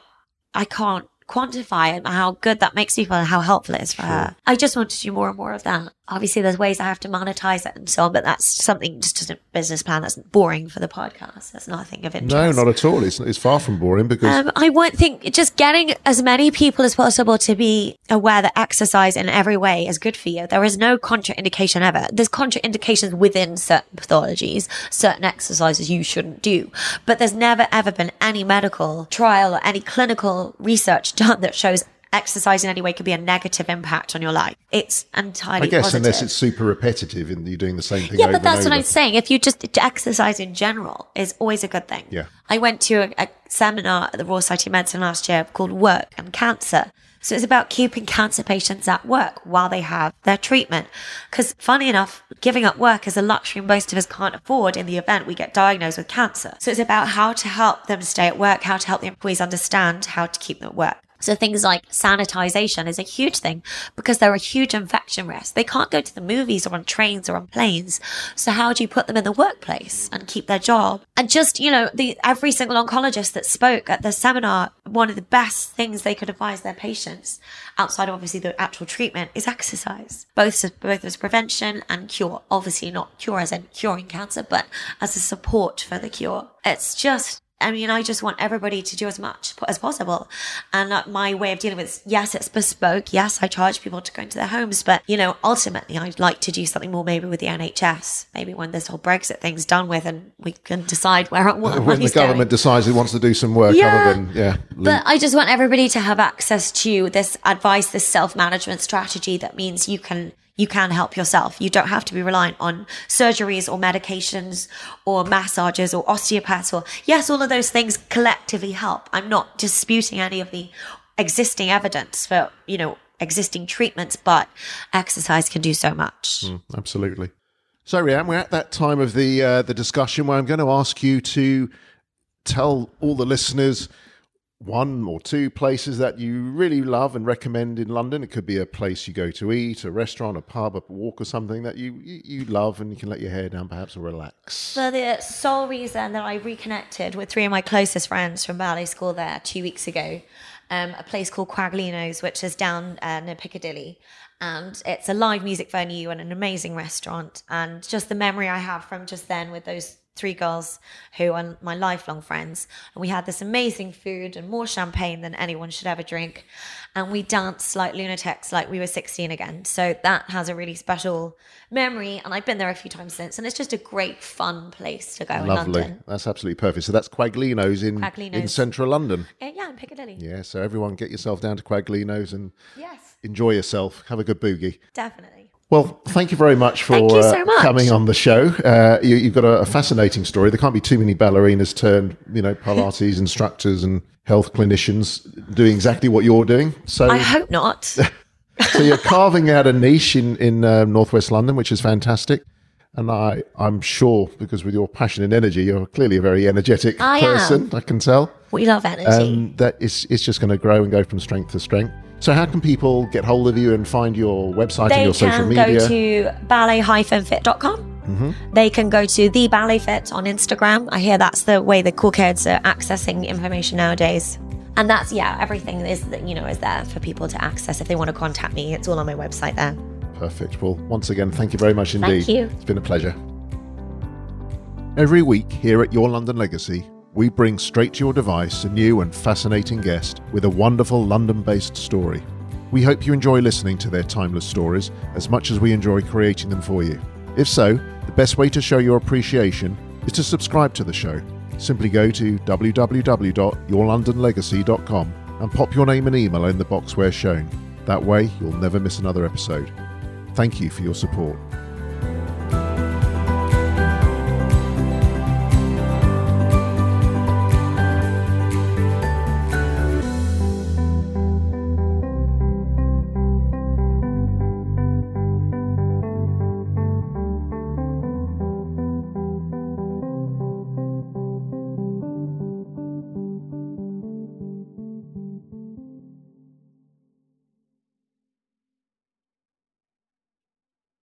I can't quantify how good that makes people and how helpful it is for her. I just want to do more and more of that. Obviously, there's ways I have to monetize it and so on, but that's something just as a business plan that's boring for the podcast. That's nothing of interest. No, not at all. It's, it's far from boring because Um, I would think just getting as many people as possible to be aware that exercise in every way is good for you. There is no contraindication ever. There's contraindications within certain pathologies, certain exercises you shouldn't do, but there's never ever been any medical trial or any clinical research done that shows exercise in any way could be a negative impact on your life. It's entirely I guess positive. unless it's super repetitive and you're doing the same thing Yeah, over but that's what. I'm saying. If you just exercise in general is always a good thing. Yeah. I went to a, a seminar at the Royal Society of Medicine last year called Work and Cancer. So it's about keeping cancer patients at work while they have their treatment. Because funny enough, giving up work is a luxury most of us can't afford in the event we get diagnosed with cancer. So it's about how to help them stay at work, how to help the employees understand how to keep them at work. So things like sanitization is a huge thing because there are huge infection risks. They can't go to the movies or on trains or on planes. So how do you put them in the workplace and keep their job? And just, you know, the every single oncologist that spoke at the seminar, one of the best things they could advise their patients outside of obviously the actual treatment is exercise. Both both as prevention and cure. Obviously not cure as in curing cancer, but as a support for the cure. It's just I mean, I just want everybody to do as much as possible. And uh, my way of dealing with this, yes, it's bespoke. Yes, I charge people to go into their homes. But, you know, ultimately, I'd like to do something more maybe with the NHS, maybe when this whole Brexit thing's done with and we can decide where, what when the government going. decides it wants to do some work Yeah. other than yeah But I just want everybody to have access to this advice, this self-management strategy that means you can you can help yourself. You don't have to be reliant on surgeries or medications or massages or osteopaths or yes, all of those things collectively help. I'm not disputing any of the existing evidence for, you know, existing treatments, but exercise can do so much. Absolutely. So, Rhiann, we're at that time of the uh, the discussion where I'm going to ask you to tell all the listeners one or two places that you really love and recommend in London. It could be a place you go to eat, a restaurant, a pub, a walk, or something that you you, love, and you can let your hair down, perhaps, or relax. For the sole reason that I reconnected with three of my closest friends from ballet school there two weeks ago, um, a place called Quaglino's, which is down uh, near Piccadilly. And it's a live music venue and an amazing restaurant. And just the memory I have from just then with those three girls who are my lifelong friends. And we had this amazing food and more champagne than anyone should ever drink. And we danced like lunatics, like we were 16 again. So that has a really special memory. And I've been there a few times since. And it's just a great, fun place to go in Lovely. London. That's absolutely perfect. So that's Quaglino's in in central London. Uh, yeah, in Piccadilly. Yeah. So everyone, get yourself down to Quaglino's and Yes, enjoy yourself. Have a good boogie. definitely. Well, thank you very much for Thank you so uh, coming on the show. Uh, you, you've got a, a fascinating story. There can't be too many ballerinas turned, you know, Pilates instructors and health clinicians doing exactly what you're doing. So, I hope not. so you're carving out a niche in in uh, northwest London, which is fantastic. And I, I'm sure because with your passion and energy, you're clearly a very energetic I am. person. I can tell we love energy. um, that it's it's just going to grow and go from strength to strength. So, how can people get hold of you and find your website and your social media? They can go to ballet-fit.com. Mm-hmm. They can go to the ballet fit on Instagram. I hear that's the way the cool kids are accessing information nowadays. And that's yeah, everything is you know is there for people to access if they want to contact me. It's all on my website there. Perfect. Well, once again, thank you very much indeed. Thank you. It's been a pleasure. Every week here at Your London Legacy, we bring straight to your device a new and fascinating guest with a wonderful London based story. We hope you enjoy listening to their timeless stories as much as we enjoy creating them for you. If so, the best way to show your appreciation is to subscribe to the show. Simply go to www.yourlondonlegacy.com and pop your name and email in the box where shown. That way, you'll never miss another episode. Thank you for your support.